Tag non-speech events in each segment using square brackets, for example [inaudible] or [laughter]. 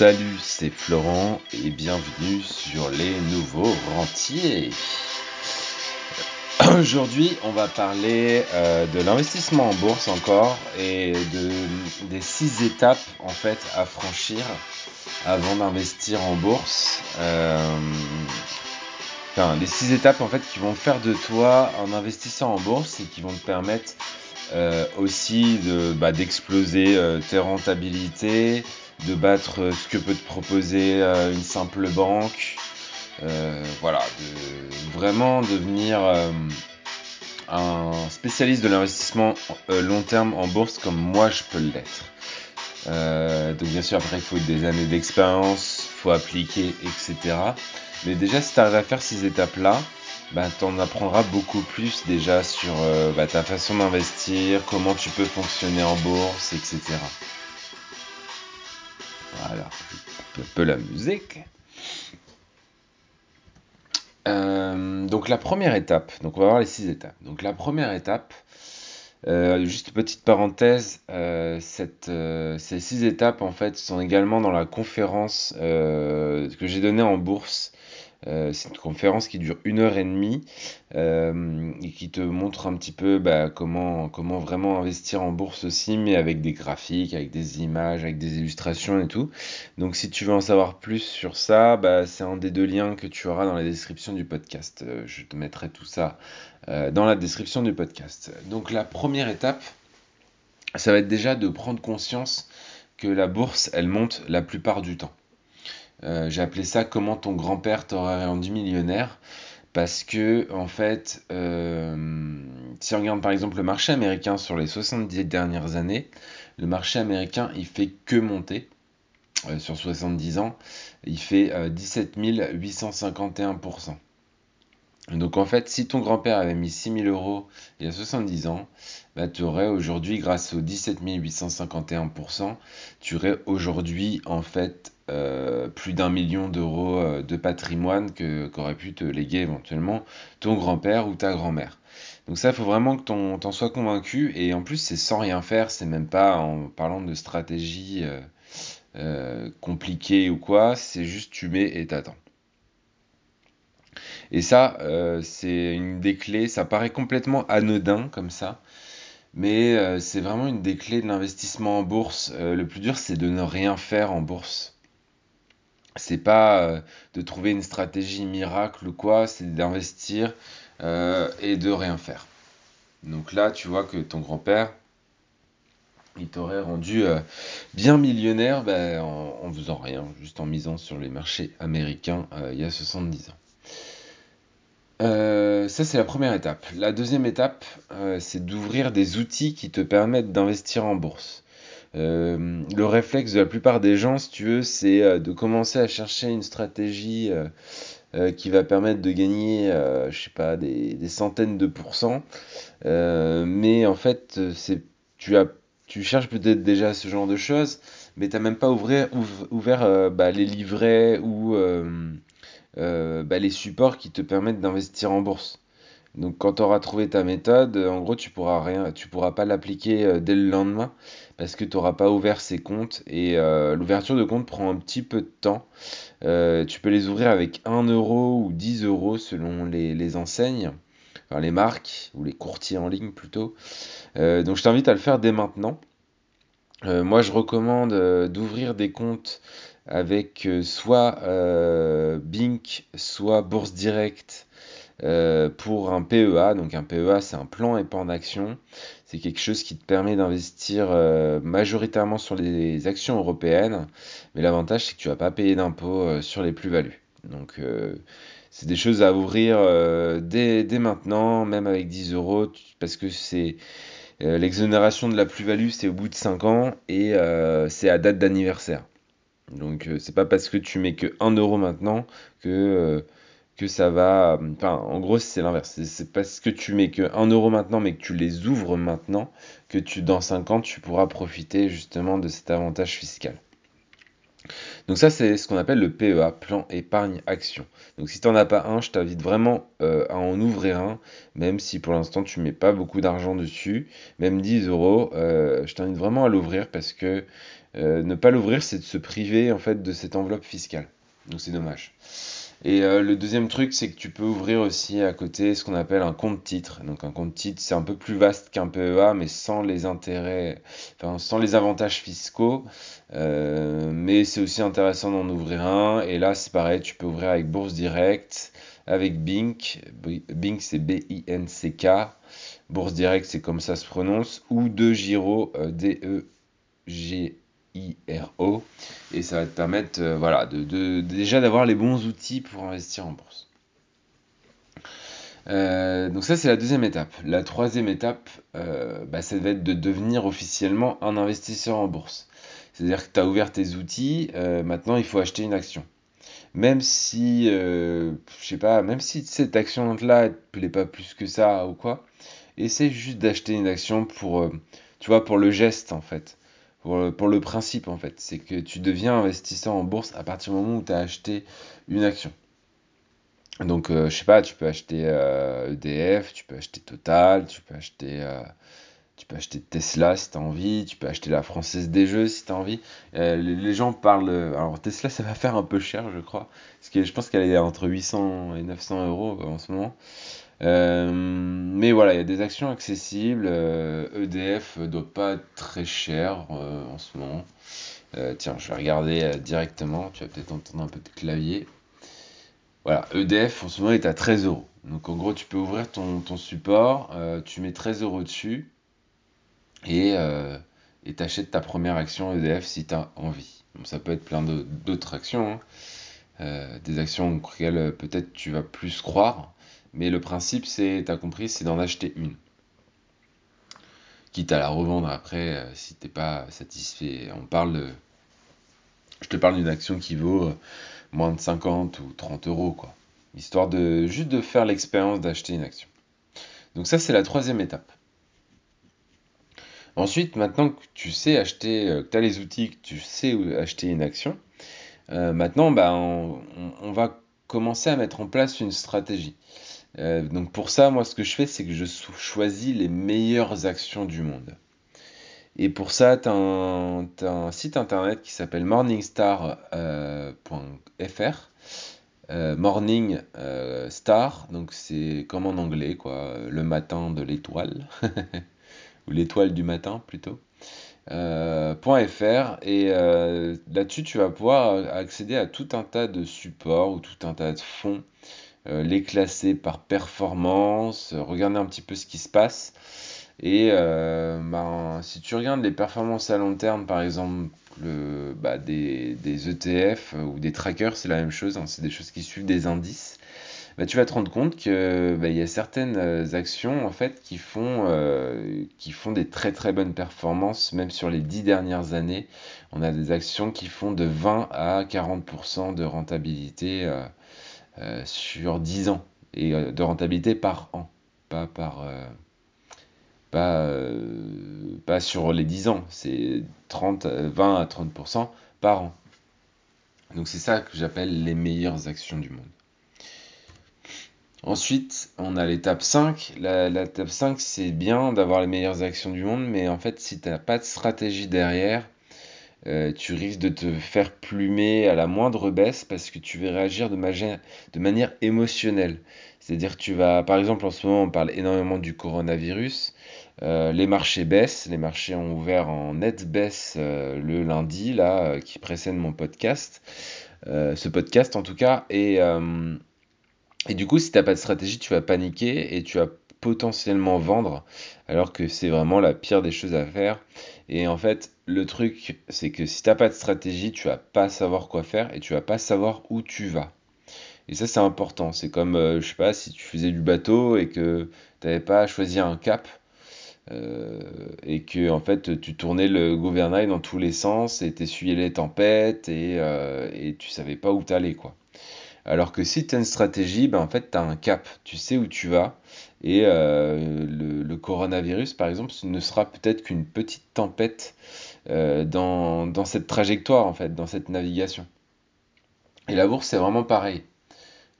Salut, c'est Florent et bienvenue sur les nouveaux rentiers. [clears throat] Aujourd'hui, on va parler euh, de l'investissement en bourse encore et de, des six étapes en fait à franchir avant d'investir en bourse. Euh, enfin, les six étapes en fait qui vont faire de toi un investisseur en bourse et qui vont te permettre euh, aussi bah, d'exploser tes rentabilités, de battre euh, ce que peut te proposer euh, une simple banque. Euh, voilà, vraiment devenir un spécialiste de l'investissement long terme en bourse comme moi je peux l'être. donc bien sûr après il faut des années d'expérience, faut appliquer, etc. Mais déjà si tu arrives à faire ces étapes-là, bah, tu en apprendras beaucoup plus déjà sur bah, ta façon d'investir, comment tu peux fonctionner en bourse, etc. Voilà, un peu la musique. Euh, donc la première étape, donc on va voir les six étapes. Donc la première étape, euh, juste petite parenthèse, euh, ces six étapes en fait sont également dans la conférence que j'ai donnée en bourse euh, c'est une conférence qui dure une heure et demie euh, et qui te montre un petit peu bah, comment, comment vraiment investir en bourse aussi, mais avec des graphiques, avec des images, avec des illustrations et tout. Donc si tu veux en savoir plus sur ça, bah, c'est un des deux liens que tu auras dans la description du podcast. Euh, je te mettrai tout ça dans la description du podcast. Donc la première étape, ça va être déjà de prendre conscience que la bourse, elle monte la plupart du temps. Euh, j'ai appelé ça Comment ton grand-père t'aurait rendu millionnaire. Parce que, en fait, euh, si on regarde par exemple le marché américain sur les 70 dernières années, le marché américain, il fait que monter. Euh, sur 70 ans, il fait 17 851%. Donc en fait, si ton grand-père avait mis 6 000 euros il y a 70 ans, bah, tu aurais aujourd'hui, grâce aux 17 851%, tu aurais aujourd'hui en fait euh, plus d'un million d'euros euh, de patrimoine qu'aurait pu te léguer éventuellement ton grand-père ou ta grand-mère. Donc ça, il faut vraiment que t'en sois convaincu. Et en plus, c'est sans rien faire, c'est même pas en parlant de stratégie euh, compliquée ou quoi, c'est juste tu mets et t'attends. Et ça, c'est une des clés, ça paraît complètement anodin comme ça, mais c'est vraiment une des clés de l'investissement en bourse. le plus dur, c'est de ne rien faire en bourse c'est pas euh, de trouver une stratégie miracle ou quoi, c'est d'investir euh, et de rien faire. Donc là, tu vois que ton grand-père, il t'aurait rendu euh, bien millionnaire ben, en, en, faisant rien, juste en misant sur les marchés américains il y a 70 ans. ça, c'est la première étape. La deuxième étape, c'est d'ouvrir des outils qui te permettent d'investir en bourse. Euh, le réflexe de la plupart des gens, si tu veux, c'est euh, de commencer à chercher une stratégie euh, qui va permettre de gagner, je sais pas, des, centaines de pourcents. mais en fait, tu, cherches peut-être déjà ce genre de choses, mais tu n'as même pas ouvert, bah, les livrets ou bah, les supports qui te permettent d'investir en bourse. Donc quand tu auras trouvé ta méthode, en gros tu pourras tu pourras pas l'appliquer dès le lendemain parce que tu n'auras pas ouvert ces comptes et euh, l'ouverture de compte prend un petit peu de temps. Euh, tu peux les ouvrir avec 1 euro ou 10 euros selon les, enseignes, enfin les marques ou les courtiers en ligne plutôt. Euh, donc je t'invite à le faire dès maintenant. moi je recommande d'ouvrir des comptes avec soit Bink, soit Bourse Direct euh, pour un PEA. Donc un PEA, c'est un plan épargne action. C'est quelque chose qui te permet d'investir euh, majoritairement sur les actions européennes. Mais l'avantage, c'est que tu vas pas payer d'impôts euh, sur les plus-values. Donc c'est des choses à ouvrir dès, dès, maintenant, même avec 10 euros, parce que c'est l'exonération de la plus-value, c'est au bout de 5 ans et c'est à date d'anniversaire. Donc c'est pas parce que tu mets que 1 euro maintenant que que ça va. Enfin, en gros, c'est l'inverse. C'est parce que tu mets que 1 euro maintenant, mais que tu les ouvres maintenant, que tu, dans 5 ans, tu pourras profiter justement de cet avantage fiscal. Donc ça, c'est ce qu'on appelle le PEA, plan épargne action. Donc si tu n'en as pas un, je t'invite vraiment euh, à en ouvrir un, même si pour l'instant tu mets pas beaucoup d'argent dessus, même 10 euros, euh, je t'invite vraiment à l'ouvrir parce que ne pas l'ouvrir, c'est de se priver en fait de cette enveloppe fiscale. Donc c'est dommage. Et euh, le deuxième truc, c'est que tu peux ouvrir aussi à côté ce qu'on appelle un compte titre. Donc un compte titre, c'est un peu plus vaste qu'un PEA, mais sans les intérêts, enfin sans les avantages fiscaux. Euh, mais c'est aussi intéressant d'en ouvrir un. Et là, c'est pareil, tu peux ouvrir avec Bourse Direct, avec Bink. Bink, c'est B-I-N-C-K. Bourse Direct, c'est comme ça se prononce. Ou de Giro, euh, D-E-G. IRO et ça va te permettre euh, voilà, déjà d'avoir les bons outils pour investir en bourse. Euh, donc ça c'est la deuxième étape. La troisième étape, euh, bah, ça va être de devenir officiellement un investisseur en bourse. C'est-à-dire que tu as ouvert tes outils, maintenant il faut acheter une action. Même si, je sais pas, même si cette action-là ne te plaît pas plus que ça ou quoi, essaie juste d'acheter une action pour, tu vois, pour le geste en fait pour, le principe en fait. C'est que tu deviens investisseur en bourse à partir du moment où tu as acheté une action. Donc, euh, je sais pas, tu peux acheter EDF, euh, e tu peux acheter Total, tu peux acheter, euh, Tesla si tu as envie, tu peux acheter la Française des Jeux si tu as envie. Les, les, gens parlent. Alors, Tesla, ça va faire un peu cher, je crois. Parce que je pense qu'elle est entre 800 et 900 euros en ce moment. Euh, mais voilà, il y a des actions accessibles. EDF euh, e doit pas être très cher euh, en ce moment. tiens, je vais regarder directement. Tu vas peut-être entendre un peu de clavier. Voilà, EDF en ce moment est à 13 euros. Donc en gros, tu peux ouvrir ton, support, tu mets 13 euros dessus et tu achètes ta première action EDF si tu as envie. ça peut être plein d'autres actions, hein. des actions auxquelles peut-être tu vas plus croire. Mais le principe, c'est, t'as compris, c'est d'en acheter une. Quitte à la revendre après euh, si t'es pas satisfait. On parle. Je te parle d'une action qui vaut euh, moins de 50 ou 30 euros. Histoire de juste de faire l'expérience d'acheter une action. Donc ça, c'est la troisième étape. Ensuite, maintenant que tu sais acheter, euh, que tu as les outils, que tu sais acheter une action, maintenant, bah, on, va commencer à mettre en place une stratégie. Euh, donc pour ça, moi, ce que je fais, c'est que je choisis les meilleures actions du monde. Et pour ça, tu as, un site internet qui s'appelle morningstar.fr. Euh, euh, Star, donc c'est comme en anglais, quoi, le matin de l'étoile, [laughs] ou l'étoile du matin plutôt. .fr et là-dessus tu vas pouvoir accéder à tout un tas de supports ou tout un tas de fonds euh, les classer par performance, euh, regarder un petit peu ce qui se passe. Et euh, ben, si tu regardes les performances à long terme, par exemple bah, des, ETF ou des trackers, c'est la même chose, hein, c'est des choses qui suivent des indices. Bah, tu vas te rendre compte qu'il bah, y a certaines actions en fait qui font, des très très bonnes performances, même sur les 10 dernières années. On a des actions qui font de 20 à 40% de rentabilité euh, sur 10 ans et euh, de rentabilité par an, pas par euh, pas, sur les 10 ans, c'est 30, 20 à 30% par an. Donc c'est ça que j'appelle les meilleures actions du monde. Ensuite, on a l'étape 5. L'étape 5, c'est bien d'avoir les meilleures actions du monde, mais en fait, si tu n'as pas de stratégie derrière, euh, tu risques de te faire plumer à la moindre baisse parce que tu vas réagir de, manière émotionnelle. C'est-à-dire tu vas, par exemple en ce moment on parle énormément du coronavirus, euh, les marchés baissent, les marchés ont ouvert en net baisse euh, le lundi, là, qui précède mon podcast, ce podcast en tout cas, et, et du coup si tu n'as pas de stratégie tu vas paniquer et tu vas potentiellement vendre alors que c'est vraiment la pire des choses à faire et en fait, le truc, c'est que si tu n'as pas de stratégie, tu vas pas savoir quoi faire et tu vas pas savoir où tu vas. Et ça, c'est important. C'est comme, euh, je sais pas, si tu faisais du bateau et que tu n'avais pas choisi un cap euh, et que en fait tu tournais le gouvernail dans tous les sens et t'essuyais les tempêtes et, euh, et tu savais pas où t'allais quoi. Alors que si tu as une stratégie, ben en fait tu as un cap, tu sais où tu vas et euh, le, coronavirus, par exemple, ne sera peut-être qu'une petite tempête euh, dans, cette trajectoire, en fait, dans cette navigation. Et la bourse, c'est vraiment pareil.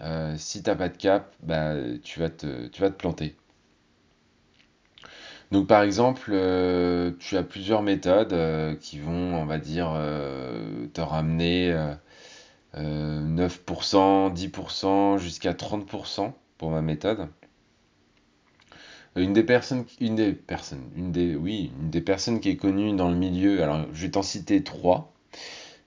Euh, si tu n'as pas de cap, bah, tu, vas te, planter. Donc par exemple, tu as plusieurs méthodes qui vont, on va dire, te ramener euh, euh, 9%, 10%, jusqu'à 30% pour ma méthode. Une des personnes, une des personnes, une des, oui, une des personnes qui est connue dans le milieu, alors je vais t'en citer trois.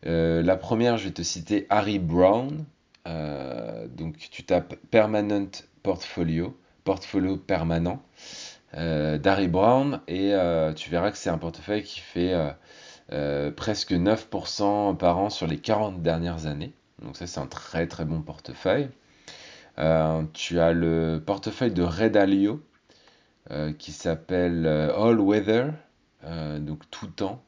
Euh, la première, je vais te citer Harry Brown. Euh, donc tu tapes Permanent Portfolio, portfolio permanent euh, d'Harry Brown et euh, tu verras que c'est un portefeuille qui fait presque 9% par an sur les 40 dernières années. Donc ça c'est un très très bon portefeuille. Tu as le portefeuille de Red Dalio euh, qui s'appelle euh, All Weather, euh, donc tout temps,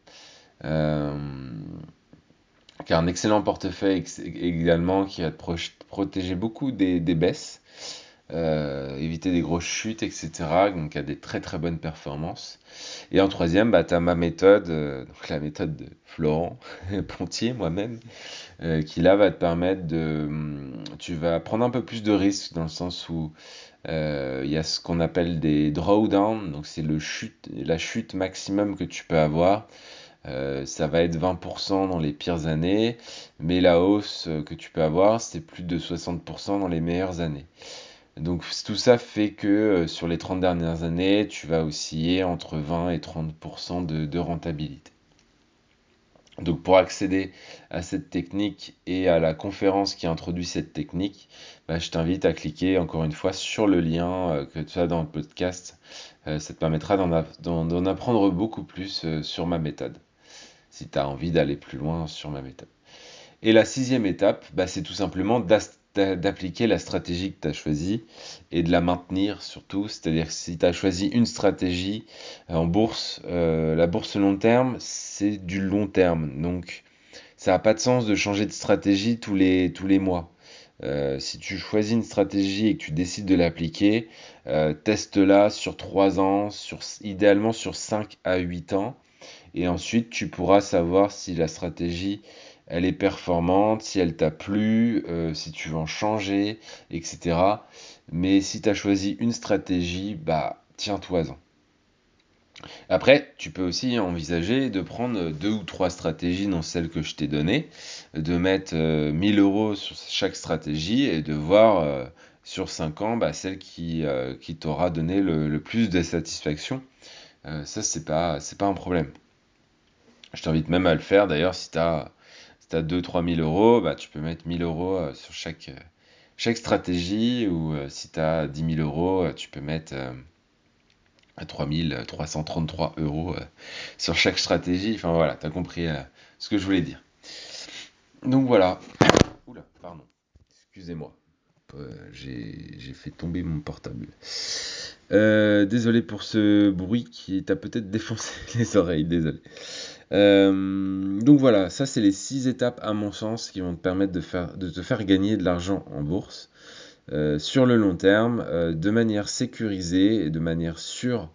qui a un excellent portefeuille également qui va te pro- protéger beaucoup des baisses, euh, éviter des grosses chutes, etc. Donc qui a des très très bonnes performances. Et en troisième, bah, tu as ma méthode, euh, donc la méthode de Florent [laughs] Pontier, moi-même, euh, qui là va te permettre de... hum, Tu vas prendre un peu plus de risques dans le sens où il y a ce qu'on appelle des drawdowns, donc c'est la chute maximum que tu peux avoir. Ça va être 20% dans les pires années, mais la hausse que tu peux avoir, c'est plus de 60% dans les meilleures années. Donc tout ça fait que euh, sur les 30 dernières années, tu vas osciller entre 20 et 30% de, rentabilité. Donc pour accéder à cette technique et à la conférence qui introduit cette technique, bah, je t'invite à cliquer encore une fois sur le lien euh, que tu as dans le podcast. Euh, ça te permettra d'en apprendre beaucoup plus sur ma méthode, si tu as envie d'aller plus loin sur ma méthode. Et la sixième étape, bah, c'est tout simplement d'appliquer la stratégie que tu as choisie et de la maintenir surtout. C'est-à-dire que si tu as choisi une stratégie euh, en bourse, euh, la bourse long terme, c'est du long terme. Donc ça n'a pas de sens de changer de stratégie tous les, tous les mois. Euh, si tu choisis une stratégie et que tu décides de l'appliquer, teste-la sur 3 ans, sur, idéalement sur 5 à 8 ans. Et ensuite, tu pourras savoir si la stratégie, elle est performante, si elle t'a plu, euh, si tu veux en changer, etc. Mais si tu as choisi une stratégie, bah tiens-toi-en. Après, tu peux aussi envisager de prendre deux ou trois stratégies dans celles que je t'ai données, de mettre euh, 1000 euros sur chaque stratégie et de voir euh, sur 5 ans bah, celle qui, euh, qui t'aura donné le, plus de satisfaction. Ça, c'est pas, pas un problème. Je t'invite même à le faire d'ailleurs si tu as, si t'as 2-3 000 euros, bah, tu peux mettre 1000 euros euh, sur chaque, euh, chaque stratégie ou euh, si tu as 10 000 euros, tu peux mettre euh, 3333 euros sur chaque stratégie. Enfin voilà, tu as compris ce que je voulais dire. Donc voilà. Oula, pardon. Excusez-moi. J'ai fait tomber mon portable. Désolé pour ce bruit qui t'a peut-être défoncé [laughs] les oreilles, désolé. Euh, donc voilà, ça c'est les six étapes à mon sens qui vont te permettre de, te faire gagner de l'argent en bourse euh, sur le long terme, euh, de manière sécurisée et de manière sûre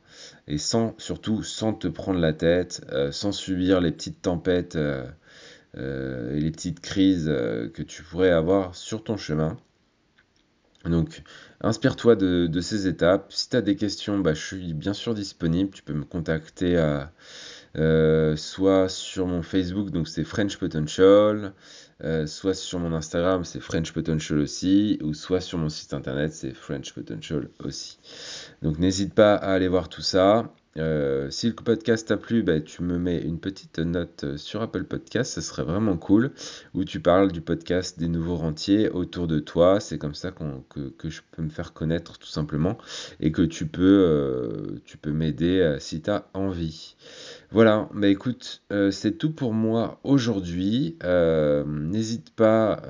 et sans surtout sans te prendre la tête, sans subir les petites tempêtes et les petites crises que tu pourrais avoir sur ton chemin. Donc, inspire-toi de, de ces étapes. Si tu as des questions, bah, je suis bien sûr disponible. Tu peux me contacter à, euh, soit sur mon Facebook, donc c'est French Potential, euh, soit sur mon Instagram, c'est French Potential aussi, ou soit sur mon site internet, c'est French Potential aussi. Donc n'hésite pas à aller voir tout ça. Euh, si le podcast t'a plu, bah, tu me mets une petite note sur Apple Podcast, ce serait vraiment cool, où tu parles du podcast des nouveaux rentiers autour de toi. C'est comme ça que, je peux me faire connaître tout simplement et que tu peux, euh, m'aider euh, si tu as envie. Voilà, bah écoute, c'est tout pour moi aujourd'hui. N'hésite pas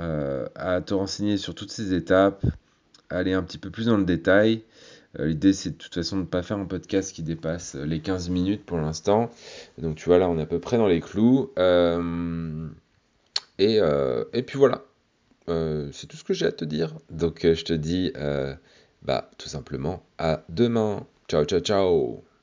à te renseigner sur toutes ces étapes, aller un petit peu plus dans le détail. Euh, L'idée, c'est de toute façon de ne pas faire un podcast qui dépasse les 15 minutes pour l'instant. Donc, tu vois, là, on est à peu près dans les clous. Euh, et, euh, puis voilà, euh, c'est tout ce que j'ai à te dire. Donc, je te dis, bah, tout simplement, à demain. Ciao, ciao, ciao.